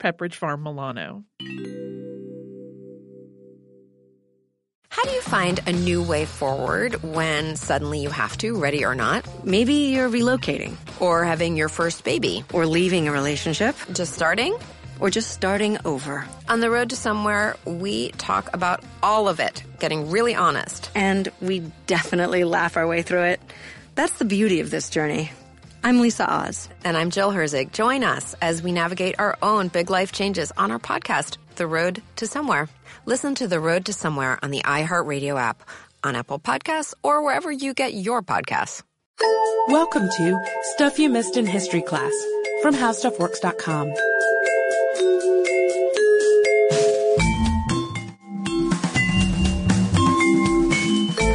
Pepperidge Farm Milano. How do you find a new way forward when suddenly you have to, ready or not? Maybe you're relocating, or having your first baby, or leaving a relationship, just starting, or just starting over. On the road to somewhere, we talk about all of it, getting really honest. And we definitely laugh our way through it. That's the beauty of this journey. I'm Lisa Oz. And I'm Jill Herzig. Join us as we navigate our own big life changes on our podcast, The Road to Somewhere. Listen to The Road to Somewhere on the iHeartRadio app, on Apple Podcasts, or wherever you get your podcasts. Welcome to Stuff You Missed in History Class from HowStuffWorks.com.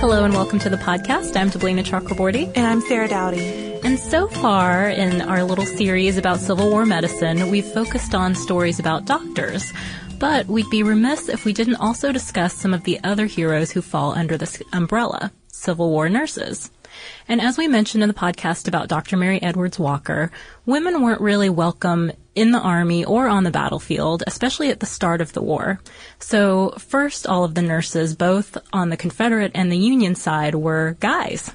Hello and welcome to the podcast. I'm Deblina Chakraborty. And I'm Sarah Dowdy. And so far in our little series about Civil War medicine, we've focused on stories about doctors. But we'd be remiss if we didn't also discuss some of the other heroes who fall under this umbrella, Civil War nurses. And as we mentioned in the podcast about Dr. Mary Edwards Walker, women weren't really welcome in the army or on the battlefield, especially at the start of the war. So first, all of the nurses, both on the Confederate and the Union side, were guys.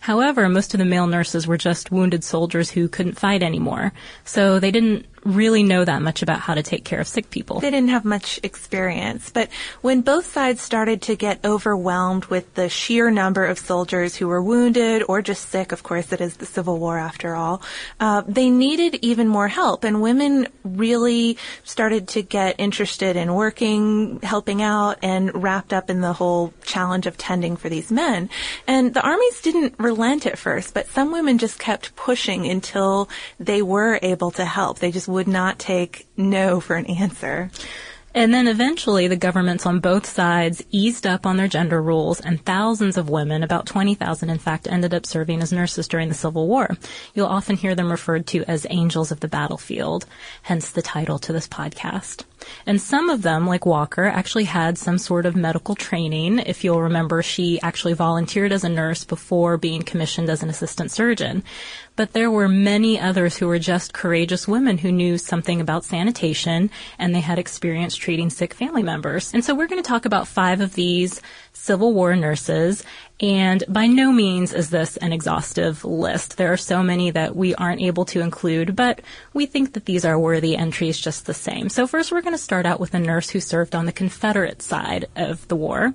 However, most of the male nurses were just wounded soldiers who couldn't fight anymore. So they didn't really know that much about how to take care of sick people. They didn't have much experience. But when both sides started to get overwhelmed with the sheer number of soldiers who were wounded or just sick, of course, it is the Civil War after all, uh, they needed even more help. And women really started to get interested in working, helping out, and wrapped up in the whole challenge of tending for these men. And the armies didn't relent at first, but some women just kept pushing until they were able to help. They just would not take no for an answer. And then eventually the governments on both sides eased up on their gender rules and thousands of women, about 20,000 in fact, ended up serving as nurses during the Civil War. You'll often hear them referred to as angels of the battlefield, hence the title to this podcast. And some of them, like Walker, actually had some sort of medical training. If you'll remember, she actually volunteered as a nurse before being commissioned as an assistant surgeon. But there were many others who were just courageous women who knew something about sanitation and they had experience treating sick family members. And so we're going to talk about five of these Civil War nurses. And by no means is this an exhaustive list. There are so many that we aren't able to include, but we think that these are worthy entries just the same. So first we're going to start out with a nurse who served on the Confederate side of the war.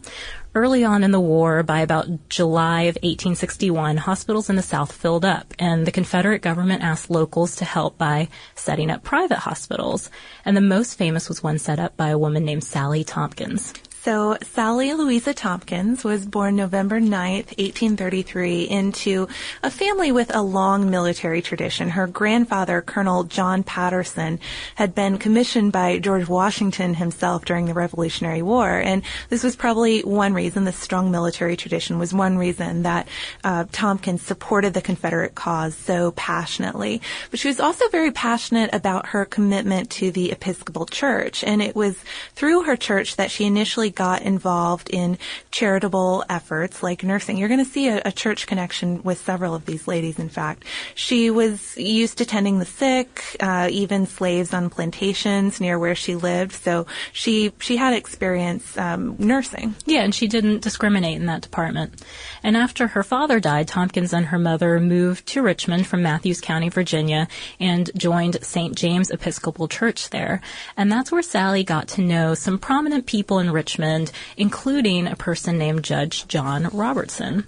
Early on in the war, by about July of 1861, hospitals in the South filled up, and the Confederate government asked locals to help by setting up private hospitals. And the most famous was one set up by a woman named Sally Tompkins. So Sally Louisa Tompkins was born November 9th, 1833 into a family with a long military tradition. Her grandfather, Colonel John Patterson, had been commissioned by George Washington himself during the Revolutionary War. And this was probably one reason, the strong military tradition was one reason that uh, Tompkins supported the Confederate cause so passionately. But she was also very passionate about her commitment to the Episcopal Church. And it was through her church that she initially got involved in charitable efforts like nursing. You're going to see a, a, church connection with several of these ladies, in fact. She was used to tending the sick, uh, even slaves on plantations near where she lived. So she, she had experience um, nursing. Yeah, and she didn't discriminate in that department. And after her father died, Tompkins and her mother moved to Richmond from Mathews County, Virginia, and joined St. James Episcopal Church there. And that's where Sally got to know some prominent people in Richmond including a person named Judge John Robertson.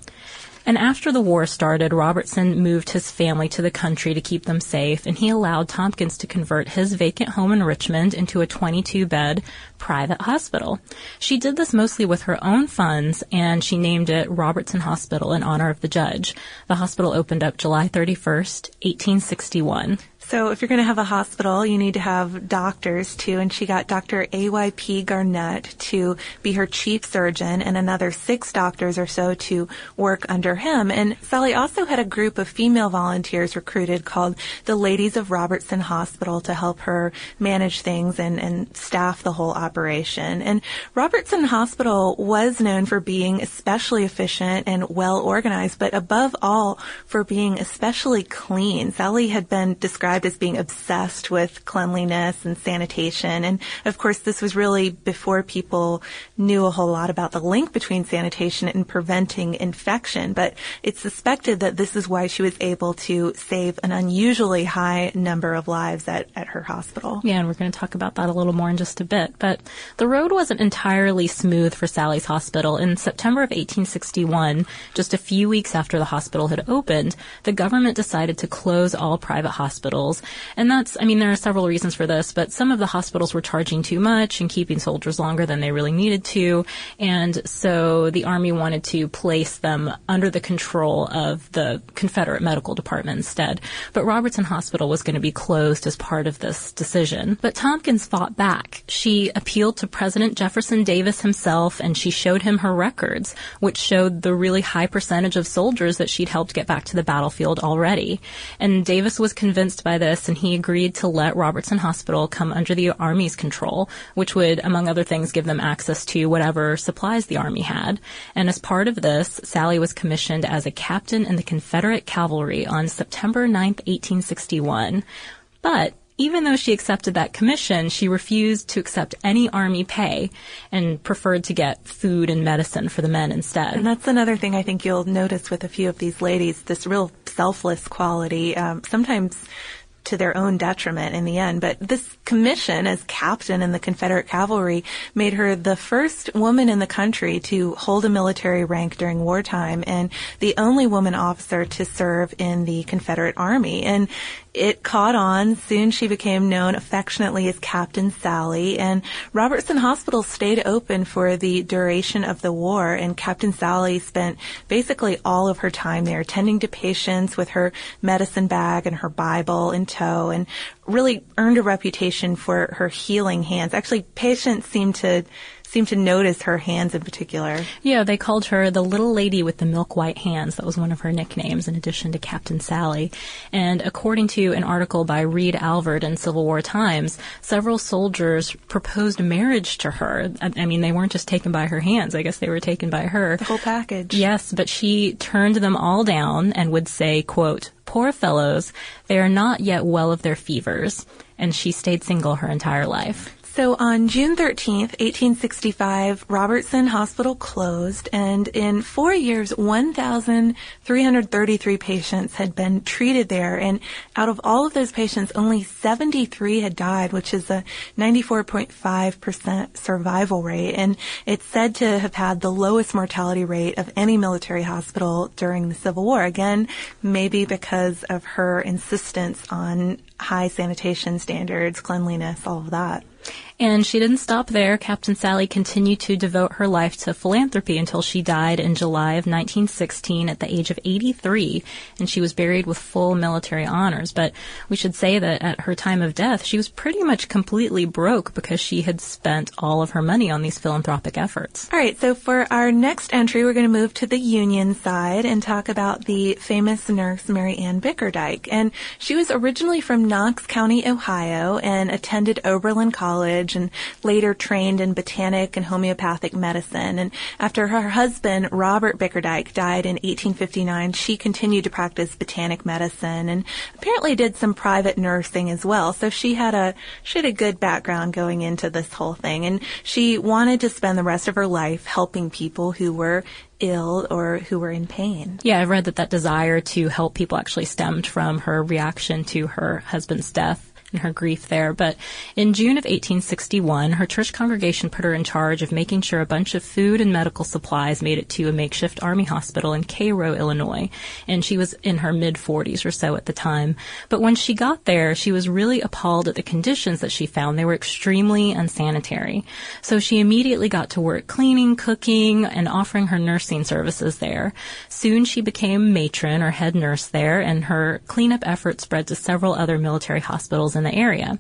And after the war started, Robertson moved his family to the country to keep them safe, and he allowed Tompkins to convert his vacant home in Richmond into a 22 bed private hospital. She did this mostly with her own funds, and she named it Robertson Hospital in honor of the judge. The hospital opened up July 31st, 1861. So if you're going to have a hospital, you need to have doctors too. And she got Dr. A.Y.P. Garnett to be her chief surgeon and another six doctors or so to work under him. And Sally also had a group of female volunteers recruited called the Ladies of Robertson Hospital to help her manage things and, and staff the whole operation. And Robertson Hospital was known for being especially efficient and well organized, but above all for being especially clean. Sally had been described described as being obsessed with cleanliness and sanitation. And of course, this was really before people knew a whole lot about the link between sanitation and preventing infection. But it's suspected that this is why she was able to save an unusually high number of lives at, at her hospital. Yeah, and we're going to talk about that a little more in just a bit. But the road wasn't entirely smooth for Sally's hospital. In September of 1861, just a few weeks after the hospital had opened, the government decided to close all private hospitals hospitals. And that's, I mean, there are several reasons for this, but some of the hospitals were charging too much and keeping soldiers longer than they really needed to. And so the Army wanted to place them under the control of the Confederate Medical Department instead. But Robertson Hospital was going to be closed as part of this decision. But Tompkins fought back. She appealed to President Jefferson Davis himself and she showed him her records, which showed the really high percentage of soldiers that she'd helped get back to the battlefield already. And Davis was convinced by this and he agreed to let Robertson Hospital come under the Army's control, which would, among other things, give them access to whatever supplies the Army had. And as part of this, Sally was commissioned as a captain in the Confederate Cavalry on September 9th, 1861. But even though she accepted that commission, she refused to accept any army pay and preferred to get food and medicine for the men instead. And that's another thing I think you'll notice with a few of these ladies, this real selfless quality. Um, sometimes to their own detriment in the end. But this commission as captain in the Confederate cavalry made her the first woman in the country to hold a military rank during wartime and the only woman officer to serve in the Confederate Army. And it caught on. Soon she became known affectionately as Captain Sally, and Robertson Hospital stayed open for the duration of the war, and Captain Sally spent basically all of her time there tending to patients with her medicine bag and her Bible in tow, and really earned a reputation for her healing hands. Actually, patients seemed to seemed to notice her hands in particular. Yeah, they called her the little lady with the milk white hands. That was one of her nicknames in addition to Captain Sally. And according to an article by Reed Alvord in Civil War Times, several soldiers proposed marriage to her. I mean, they weren't just taken by her hands. I guess they were taken by her. The whole package. Yes, but she turned them all down and would say, quote, poor fellows, they are not yet well of their fevers. And she stayed single her entire life. So on June 13th, 1865, Robertson Hospital closed, and in four years, 1,333 patients had been treated there, and out of all of those patients, only 73 had died, which is a 94.5% survival rate, and it's said to have had the lowest mortality rate of any military hospital during the Civil War. Again, maybe because of her insistence on high sanitation standards, cleanliness, all of that. And she didn't stop there. Captain Sally continued to devote her life to philanthropy until she died in July of 1916 at the age of 83, and she was buried with full military honors. But we should say that at her time of death, she was pretty much completely broke because she had spent all of her money on these philanthropic efforts. All right, so for our next entry, we're going to move to the Union side and talk about the famous nurse Mary Ann Bickerdyke. And she was originally from Knox County, Ohio, and attended Oberlin College college and later trained in botanic and homeopathic medicine. And after her husband, Robert Bickerdyke, died in 1859, she continued to practice botanic medicine and apparently did some private nursing as well. So she had a, she had a good background going into this whole thing. And she wanted to spend the rest of her life helping people who were ill or who were in pain. Yeah, I've read that that desire to help people actually stemmed from her reaction to her husband's death and her grief there. But in June of 1861, her church congregation put her in charge of making sure a bunch of food and medical supplies made it to a makeshift army hospital in Cairo, Illinois. And she was in her mid 40s or so at the time. But when she got there, she was really appalled at the conditions that she found. They were extremely unsanitary. So she immediately got to work cleaning, cooking, and offering her nursing services there. Soon she became matron or head nurse there, and her cleanup efforts spread to several other military hospitals in the area.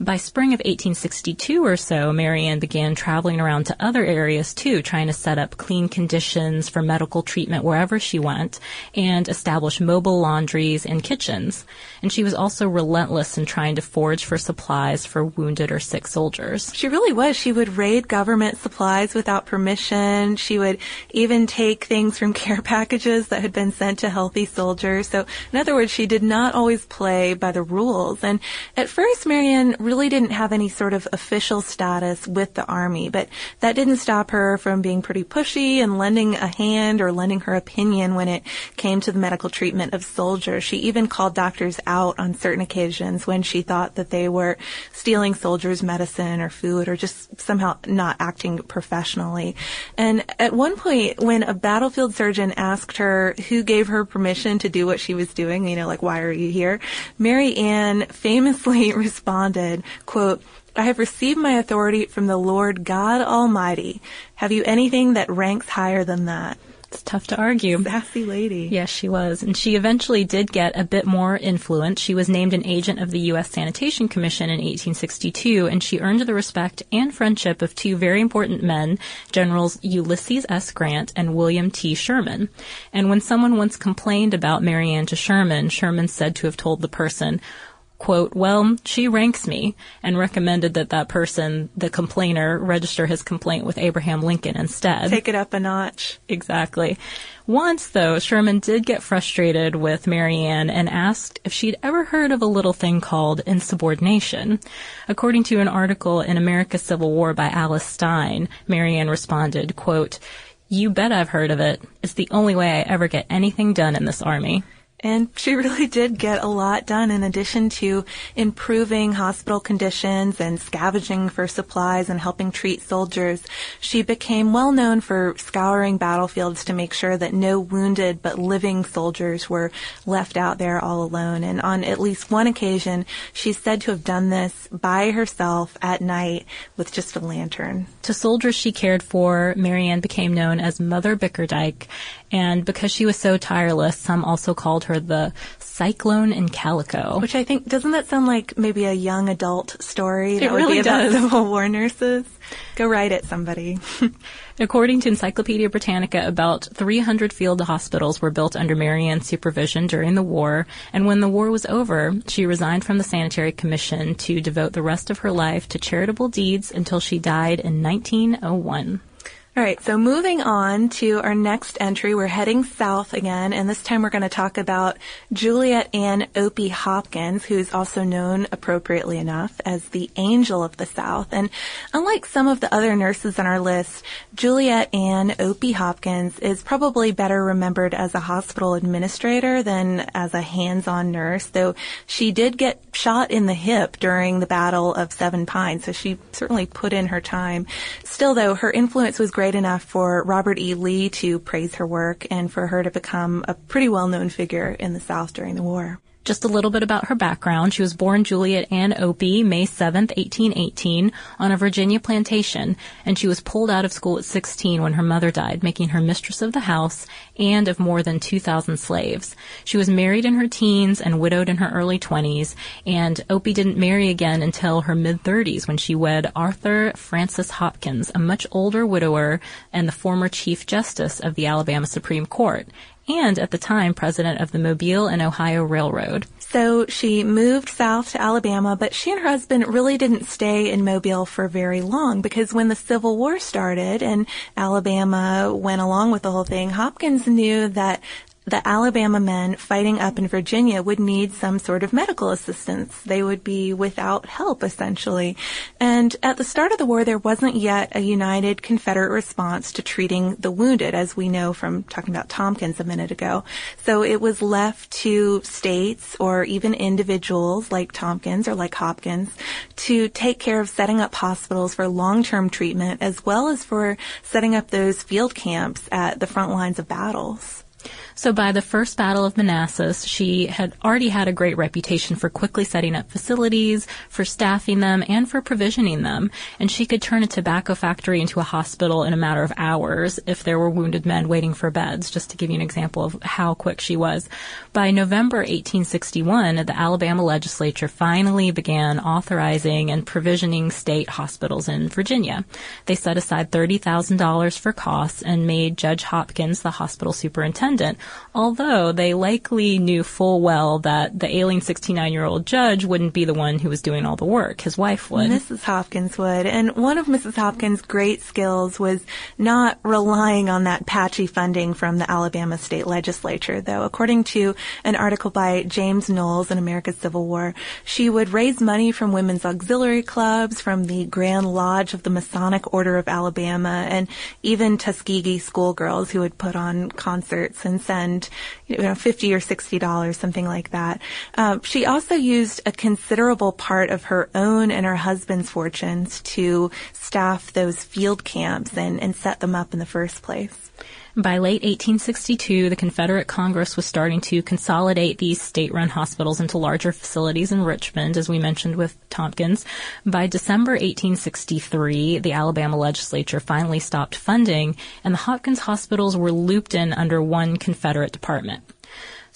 By spring of 1862 or so, Mary Ann began traveling around to other areas too, trying to set up clean conditions for medical treatment wherever she went and establish mobile laundries and kitchens. And she was also relentless in trying to forage for supplies for wounded or sick soldiers. She really was. She would raid government supplies without permission. She would even take things from care packages that had been sent to healthy soldiers. So, in other words, she did not always play by the rules. And at first, Mary Ann really didn't have any sort of official status with the army, but that didn't stop her from being pretty pushy and lending a hand or lending her opinion when it came to the medical treatment of soldiers. She even called doctors out on certain occasions when she thought that they were stealing soldiers' medicine or food or just somehow not acting professionally. And at one point, when a battlefield surgeon asked her who gave her permission to do what she was doing, you know, like, why are you here? Mary Ann famously responded, said, quote, I have received my authority from the Lord God Almighty. Have you anything that ranks higher than that? It's tough to argue. Sassy lady. Yes, she was. And she eventually did get a bit more influence. She was named an agent of the U.S. Sanitation Commission in 1862, and she earned the respect and friendship of two very important men, Generals Ulysses S. Grant and William T. Sherman. And when someone once complained about Mary Ann to Sherman, Sherman said to have told the person, quote, well, she ranks me, and recommended that that person, the complainer, register his complaint with Abraham Lincoln instead. Take it up a notch. Exactly. Once, though, Sherman did get frustrated with Mary Ann and asked if she'd ever heard of a little thing called insubordination. According to an article in America's Civil War by Alice Stein, Mary Ann responded, quote, you bet I've heard of it. It's the only way I ever get anything done in this army. And she really did get a lot done in addition to improving hospital conditions and scavenging for supplies and helping treat soldiers. She became well known for scouring battlefields to make sure that no wounded but living soldiers were left out there all alone. And on at least one occasion, she's said to have done this by herself at night with just a lantern. To soldiers she cared for, Mary Ann became known as Mother Bickerdyke and because she was so tireless, some also called her the Cyclone in Calico. Which I think, doesn't that sound like maybe a young adult story? It that really would be does. about Civil War nurses? Go write it, somebody. According to Encyclopedia Britannica, about 300 field hospitals were built under Mary Ann's supervision during the war, and when the war was over, she resigned from the Sanitary Commission to devote the rest of her life to charitable deeds until she died in 1901. All right, so moving on to our next entry, we're heading south again, and this time we're going to talk about Juliet Ann Opie Hopkins, who's also known appropriately enough as the Angel of the South. And unlike some of the other nurses on our list, Juliet Ann Opie Hopkins is probably better remembered as a hospital administrator than as a hands-on nurse, though she did get shot in the hip during the Battle of Seven Pines, so she certainly put in her time. Still, though, her influence was great great enough for Robert E. Lee to praise her work and for her to become a pretty well-known figure in the South during the war. Just a little bit about her background. She was born Juliet Ann Opie, May 7, 1818, on a Virginia plantation, and she was pulled out of school at 16 when her mother died, making her mistress of the house and of more than 2,000 slaves. She was married in her teens and widowed in her early 20s, and Opie didn't marry again until her mid-30s when she wed Arthur Francis Hopkins, a much older widower and the former Chief Justice of the Alabama Supreme Court and at the time president of the Mobile and Ohio Railroad. So she moved south to Alabama, but she and her husband really didn't stay in Mobile for very long because when the Civil War started and Alabama went along with the whole thing, Hopkins knew that the Alabama men fighting up in Virginia would need some sort of medical assistance. They would be without help, essentially. And at the start of the war, there wasn't yet a united Confederate response to treating the wounded, as we know from talking about Tompkins a minute ago. So it was left to states or even individuals like Tompkins or like Hopkins to take care of setting up hospitals for long-term treatment as well as for setting up those field camps at the front lines of battles. So by the First Battle of Manassas, she had already had a great reputation for quickly setting up facilities, for staffing them, and for provisioning them. And she could turn a tobacco factory into a hospital in a matter of hours if there were wounded men waiting for beds, just to give you an example of how quick she was. By November 1861, the Alabama legislature finally began authorizing and provisioning state hospitals in Virginia. They set aside $30,000 for costs and made Judge Hopkins the hospital superintendent although they likely knew full well that the ailing 69 year old judge wouldn't be the one who was doing all the work. His wife would. Mrs. Hopkins would. And one of Mrs. Hopkins' great skills was not relying on that patchy funding from the Alabama state legislature, though. According to an article by James Knowles in America's Civil War, she would raise money from women's auxiliary clubs, from the Grand Lodge of the Masonic Order of Alabama, and even Tuskegee schoolgirls who would put on concerts and send, you know, 50 or $60, something like that. Uh, she also used a considerable part of her own and her husband's fortunes to staff those field camps and, and set them up in the first place. By late 1862, the Confederate Congress was starting to consolidate these state-run hospitals into larger facilities in Richmond, as we mentioned with Tompkins. By December 1863, the Alabama legislature finally stopped funding, and the Hopkins hospitals were looped in under one Confederate department.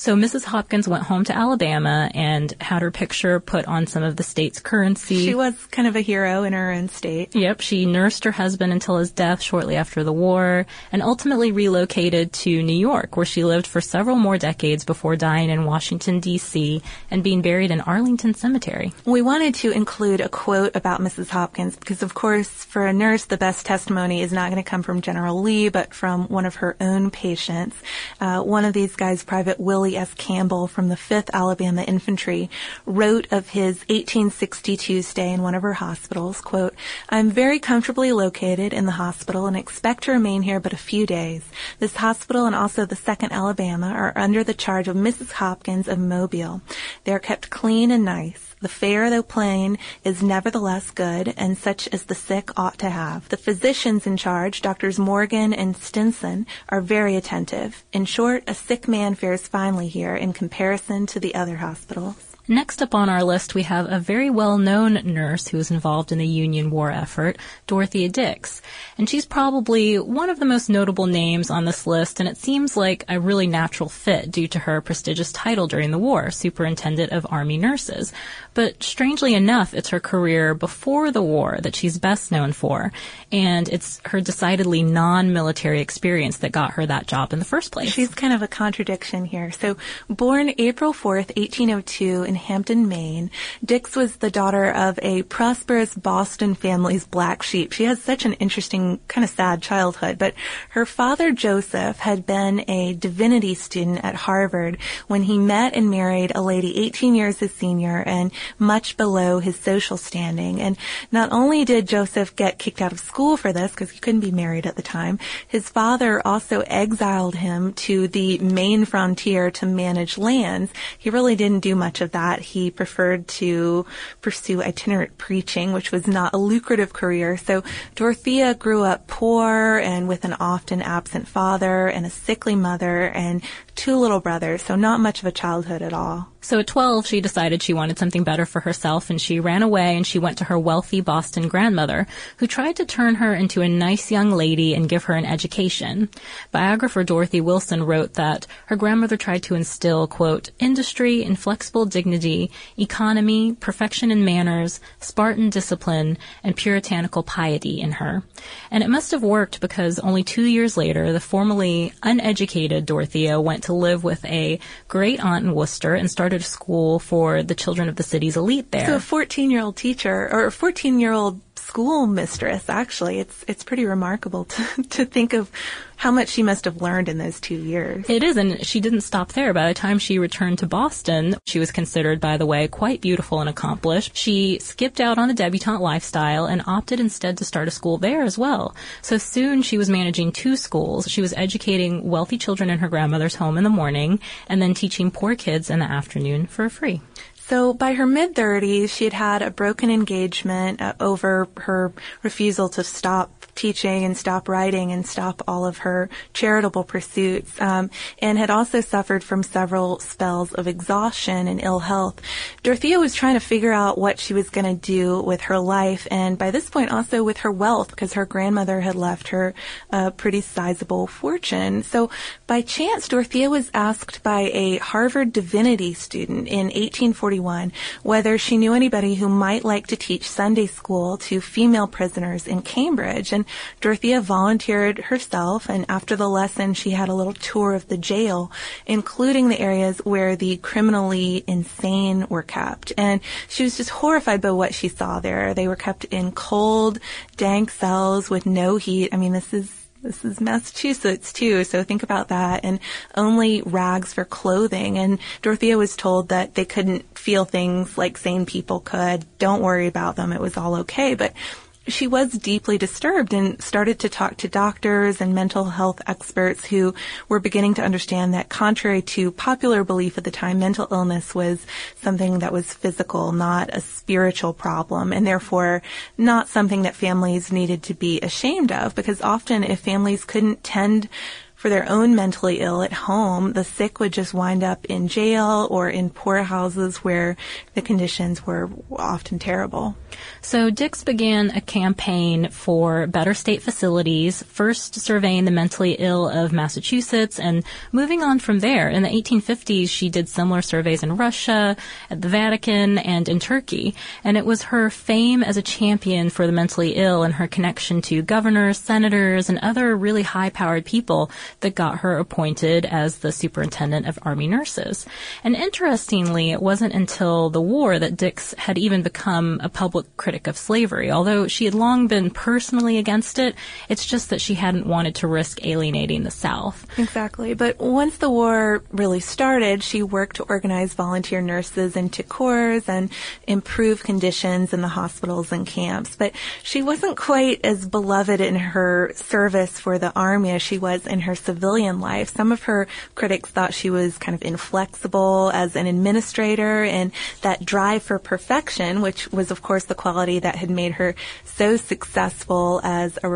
So Mrs. Hopkins went home to Alabama and had her picture put on some of the state's currency. She was kind of a hero in her own state. Yep, she nursed her husband until his death shortly after the war and ultimately relocated to New York where she lived for several more decades before dying in Washington D.C. and being buried in Arlington Cemetery. We wanted to include a quote about Mrs. Hopkins because of course for a nurse the best testimony is not going to come from General Lee but from one of her own patients. Uh, one of these guys, Private Willie S. Campbell from the 5th Alabama Infantry wrote of his 1862 stay in one of her hospitals, quote, I'm very comfortably located in the hospital and expect to remain here but a few days. This hospital and also the 2nd Alabama are under the charge of Mrs. Hopkins of Mobile. They are kept clean and nice. The fare, though plain, is nevertheless good, and such as the sick ought to have. The physicians in charge, Doctors Morgan and Stinson, are very attentive. In short, a sick man fares finely here in comparison to the other hospitals. Next up on our list, we have a very well-known nurse who was involved in the Union War effort, Dorothea Dix. And she's probably one of the most notable names on this list, and it seems like a really natural fit due to her prestigious title during the war, Superintendent of Army Nurses. But strangely enough, it's her career before the war that she's best known for, and it's her decidedly non-military experience that got her that job in the first place. She's kind of a contradiction here. So, born April 4th, 1802 in Hampden, Maine. Dix was the daughter of a prosperous Boston family's black sheep. She has such an interesting, kind of sad childhood, but her father, Joseph, had been a divinity student at Harvard when he met and married a lady 18 years his senior and much below his social standing. And not only did Joseph get kicked out of school for this, because he couldn't be married at the time, his father also exiled him to the Maine frontier to manage lands. He really didn't do much of that that, he preferred to pursue itinerant preaching, which was not a lucrative career. So Dorothea grew up poor and with an often absent father and a sickly mother and two little brothers, so not much of a childhood at all. So at 12, she decided she wanted something better for herself and she ran away and she went to her wealthy Boston grandmother who tried to turn her into a nice young lady and give her an education. Biographer Dorothy Wilson wrote that her grandmother tried to instill, quote, industry, inflexible dignity, economy, perfection in manners, Spartan discipline, and puritanical piety in her. And it must have worked because only two years later, the formerly uneducated Dorothea went to live with a great aunt in Worcester and started a school for the children of the city's elite there. So a 14 year old teacher or a 14 year old schoolmistress. Actually, it's it's pretty remarkable to to think of how much she must have learned in those two years. It is, and she didn't stop there. By the time she returned to Boston, she was considered, by the way, quite beautiful and accomplished. She skipped out on a debutante lifestyle and opted instead to start a school there as well. So soon she was managing two schools. She was educating wealthy children in her grandmother's home in the morning and then teaching poor kids in the afternoon for free. So by her mid 30s, she had had a broken engagement uh, over her refusal to stop teaching and stop writing and stop all of her charitable pursuits, um, and had also suffered from several spells of exhaustion and ill health. Dorothea was trying to figure out what she was going to do with her life, and by this point also with her wealth, because her grandmother had left her a pretty sizable fortune. So by chance, Dorothea was asked by a Harvard divinity student in 1841 whether she knew anybody who might like to teach Sunday school to female prisoners in Cambridge, and Dorothea volunteered herself, and after the lesson, she had a little tour of the jail, including the areas where the criminally insane were kept. And she was just horrified by what she saw there. They were kept in cold, dank cells with no heat. I mean, this is this is Massachusetts too, so think about that. And only rags for clothing. And Dorothea was told that they couldn't feel things like sane people could. Don't worry about them. It was all okay. But she was deeply disturbed and started to talk to doctors and mental health experts who were beginning to understand that contrary to popular belief at the time, mental illness was something that was physical, not a spiritual problem, and therefore not something that families needed to be ashamed of because often if families couldn't tend for their own mentally ill at home, the sick would just wind up in jail or in poorhouses where the conditions were often terrible. So Dix began a campaign for better state facilities, first surveying the mentally ill of Massachusetts and moving on from there. In the 1850s, she did similar surveys in Russia, at the Vatican, and in Turkey. And it was her fame as a champion for the mentally ill and her connection to governors, senators, and other really high-powered people that got her appointed as the superintendent of army nurses. And interestingly, it wasn't until the war that Dix had even become a public critic of slavery. Although she had long been personally against it, it's just that she hadn't wanted to risk alienating the South. Exactly. But once the war really started, she worked to organize volunteer nurses into corps and improve conditions in the hospitals and camps. But she wasn't quite as beloved in her service for the army as she was in her civilian life. Some of her critics thought she was kind of inflexible as an administrator and that drive for perfection, which was of course the quality that had made her so successful as a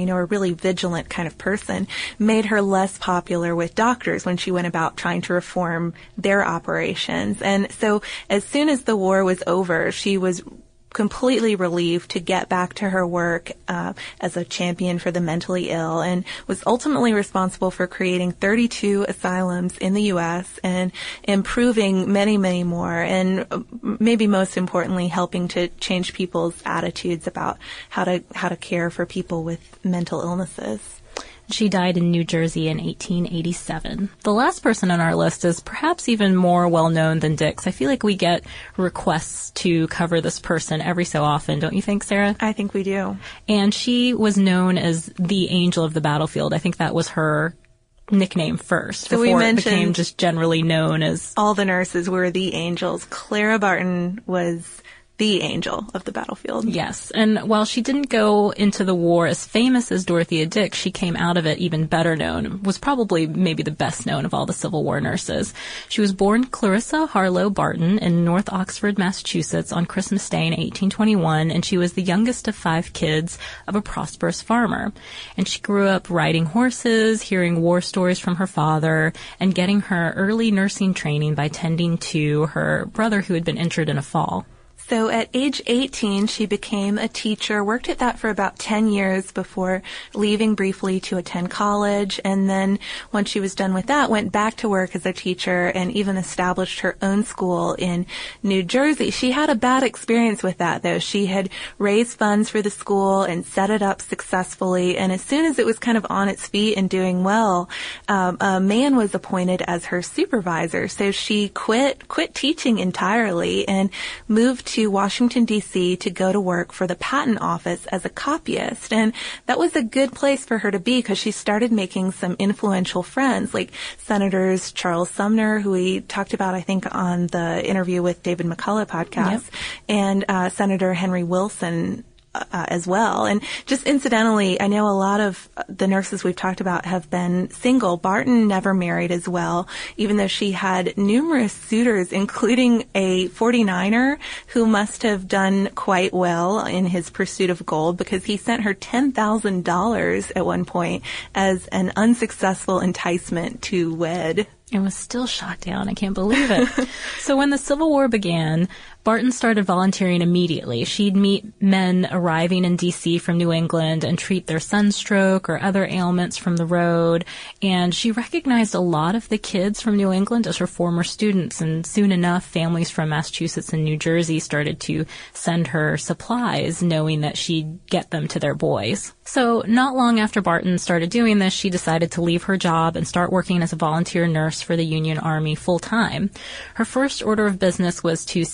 you know, a really vigilant kind of person, made her less popular with doctors when she went about trying to reform their operations. And so as soon as the war was over, she was completely relieved to get back to her work uh, as a champion for the mentally ill and was ultimately responsible for creating 32 asylums in the U.S. and improving many, many more and uh, maybe most importantly helping to change people's attitudes about how to how to care for people with mental illnesses. She died in New Jersey in 1887. The last person on our list is perhaps even more well known than Dix. I feel like we get requests to cover this person every so often, don't you think, Sarah? I think we do. And she was known as the angel of the battlefield. I think that was her nickname first So before it became just generally known as All the nurses were the angels. Clara Barton was the angel of the battlefield. Yes, and while she didn't go into the war as famous as Dorothea Dix, she came out of it even better known, was probably maybe the best known of all the Civil War nurses. She was born Clarissa Harlowe Barton in North Oxford, Massachusetts on Christmas Day in 1821, and she was the youngest of five kids of a prosperous farmer. And she grew up riding horses, hearing war stories from her father, and getting her early nursing training by tending to her brother who had been injured in a fall. So at age 18, she became a teacher, worked at that for about 10 years before leaving briefly to attend college. And then once she was done with that, went back to work as a teacher and even established her own school in New Jersey. She had a bad experience with that though. She had raised funds for the school and set it up successfully. And as soon as it was kind of on its feet and doing well, um, a man was appointed as her supervisor. So she quit, quit teaching entirely and moved to Washington D.C. to go to work for the patent office as a copyist. And that was a good place for her to be because she started making some influential friends like Senators Charles Sumner, who we talked about, I think, on the interview with David McCullough podcast, yep. and uh, Senator Henry Wilson uh, as well. And just incidentally, I know a lot of the nurses we've talked about have been single. Barton never married as well, even though she had numerous suitors, including a 49er who must have done quite well in his pursuit of gold because he sent her $10,000 at one point as an unsuccessful enticement to wed. and was still shot down. I can't believe it. so when the Civil War began, Barton started volunteering immediately. She'd meet men arriving in DC from New England and treat their sunstroke or other ailments from the road. And she recognized a lot of the kids from New England as her former students. And soon enough, families from Massachusetts and New Jersey started to send her supplies, knowing that she'd get them to their boys. So not long after Barton started doing this, she decided to leave her job and start working as a volunteer nurse for the Union Army full time. Her first order of business was to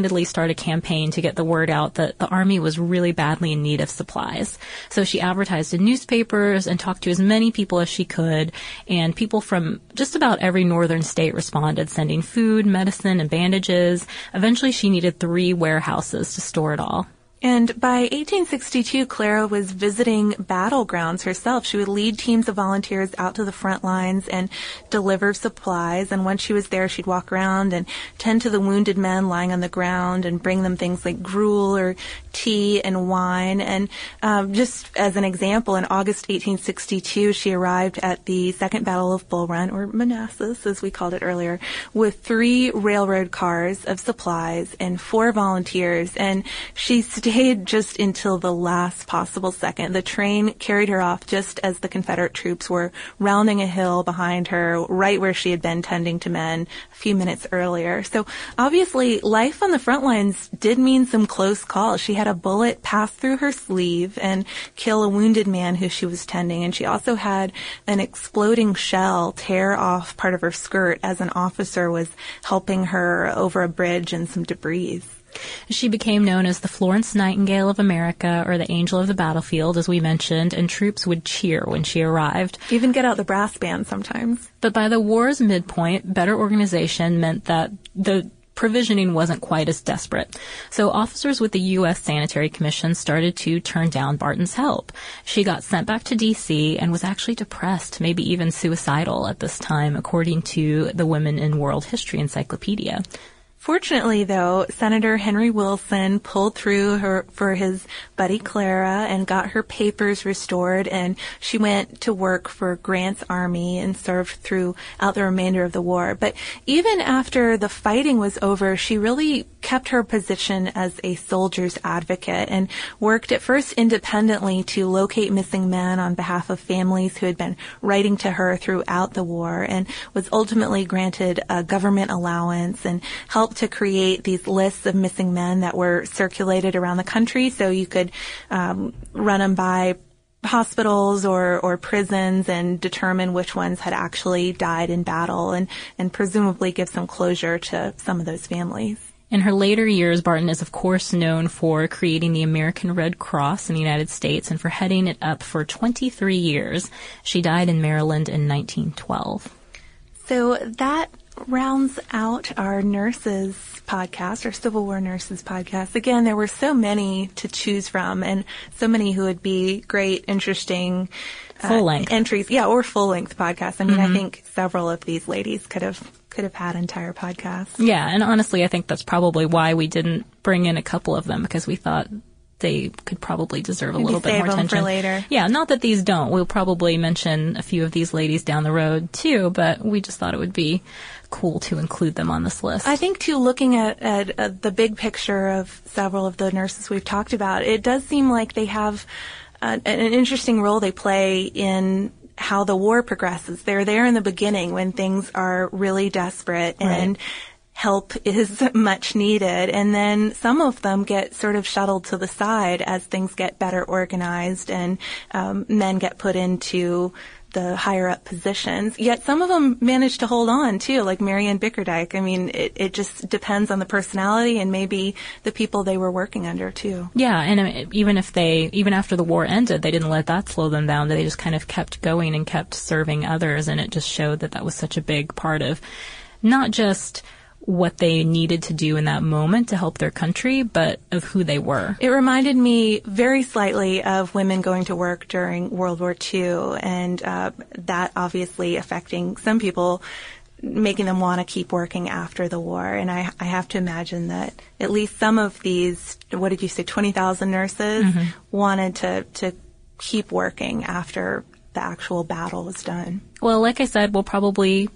single-handedly start a campaign to get the word out that the Army was really badly in need of supplies. So she advertised in newspapers and talked to as many people as she could, and people from just about every northern state responded, sending food, medicine, and bandages. Eventually she needed three warehouses to store it all. And by 1862, Clara was visiting battlegrounds herself. She would lead teams of volunteers out to the front lines and deliver supplies. And once she was there, she'd walk around and tend to the wounded men lying on the ground and bring them things like gruel or tea and wine. And um, just as an example, in August 1862, she arrived at the Second Battle of Bull Run, or Manassas, as we called it earlier, with three railroad cars of supplies and four volunteers. And she stayed just until the last possible second. The train carried her off just as the Confederate troops were rounding a hill behind her, right where she had been tending to men a few minutes earlier. So obviously, life on the front lines did mean some close calls. She had a bullet pass through her sleeve and kill a wounded man who she was tending, and she also had an exploding shell tear off part of her skirt as an officer was helping her over a bridge and some debris. She became known as the Florence Nightingale of America or the Angel of the Battlefield, as we mentioned, and troops would cheer when she arrived. Even get out the brass band sometimes. But by the war's midpoint, better organization meant that the provisioning wasn't quite as desperate. So officers with the U.S. Sanitary Commission started to turn down Barton's help. She got sent back to D.C. and was actually depressed, maybe even suicidal at this time, according to the Women in World History Encyclopedia. Fortunately, though, Senator Henry Wilson pulled through her for his buddy Clara and got her papers restored, and she went to work for Grant's army and served throughout the remainder of the war. But even after the fighting was over, she really kept her position as a soldier's advocate and worked at first independently to locate missing men on behalf of families who had been writing to her throughout the war, and was ultimately granted a government allowance and helped helped to create these lists of missing men that were circulated around the country so you could um, run them by hospitals or, or prisons and determine which ones had actually died in battle and, and presumably give some closure to some of those families. In her later years, Barton is of course known for creating the American Red Cross in the United States and for heading it up for 23 years. She died in Maryland in 1912. So that rounds out our nurses podcast, our Civil War nurses podcast. Again, there were so many to choose from and so many who would be great, interesting, uh, full length entries. Yeah, or full length podcasts. I mean, mm-hmm. I think several of these ladies could have could have had entire podcasts. Yeah, and honestly, I think that's probably why we didn't bring in a couple of them because we thought they could probably deserve a Maybe little bit more attention. later. Yeah, not that these don't. We'll probably mention a few of these ladies down the road too, but we just thought it would be cool to include them on this list. I think too, looking at, at, at the big picture of several of the nurses we've talked about, it does seem like they have an interesting role they play in how the war progresses. They're there in the beginning when things are really desperate and right help is much needed. And then some of them get sort of shuttled to the side as things get better organized and um, men get put into the higher up positions. Yet some of them managed to hold on too, like Mary Ann Bickerdyke. I mean, it, it just depends on the personality and maybe the people they were working under too. Yeah, and mean, even if they, even after the war ended, they didn't let that slow them down. They just kind of kept going and kept serving others, and it just showed that that was such a big part of not just what they needed to do in that moment to help their country, but of who they were. It reminded me very slightly of women going to work during World War II, and uh, that obviously affecting some people, making them want to keep working after the war. And I, I have to imagine that at least some of these, what did you say, 20,000 nurses mm-hmm. wanted to, to keep working after the actual battle was done. Well, like I said, we'll probably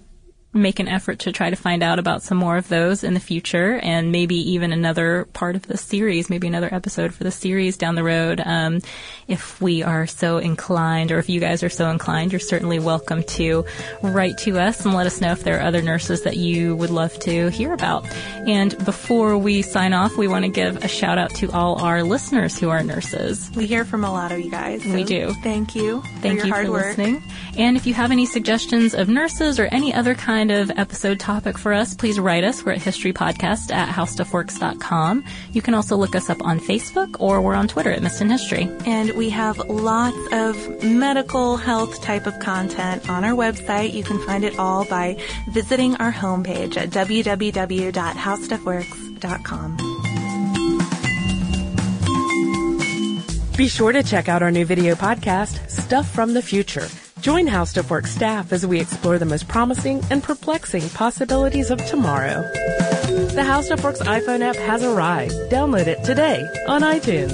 make an effort to try to find out about some more of those in the future and maybe even another part of the series, maybe another episode for the series down the road. Um, if we are so inclined or if you guys are so inclined, you're certainly welcome to write to us and let us know if there are other nurses that you would love to hear about. And before we sign off, we want to give a shout out to all our listeners who are nurses. We hear from a lot of you guys. So we do. Thank you. Thank you for work. listening. And if you have any suggestions of nurses or any other kind kind of episode topic for us, please write us. We're at historypodcast at howstuffworks.com. You can also look us up on Facebook or we're on Twitter at Missed in History. And we have lots of medical health type of content on our website. You can find it all by visiting our homepage at www.howstuffworks.com. Be sure to check out our new video podcast, Stuff from the Future Join How Stuff Works staff as we explore the most promising and perplexing possibilities of tomorrow. The How Stuff Works iPhone app has arrived. Download it today on iTunes.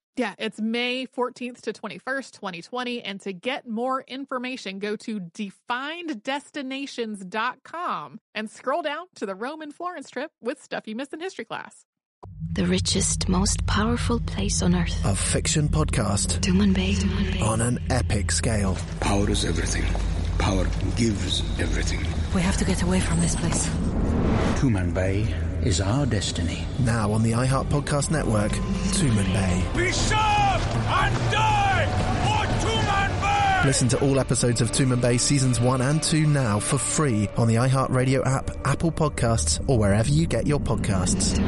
Yeah, it's May 14th to 21st, 2020. And to get more information, go to defineddestinations.com and scroll down to the Rome and Florence trip with stuff you missed in history class. The richest, most powerful place on earth. A fiction podcast. Tumanbay. Bay. On an epic scale. Power is everything. Power gives everything. We have to get away from this place. Tumanbay is our destiny. Now on the iHeart Podcast Network, Tumanbay. Be sharp and die for Tumanbay! Listen to all episodes of Tumanbay seasons 1 and 2 now for free on the iHeart Radio app, Apple Podcasts, or wherever you get your podcasts.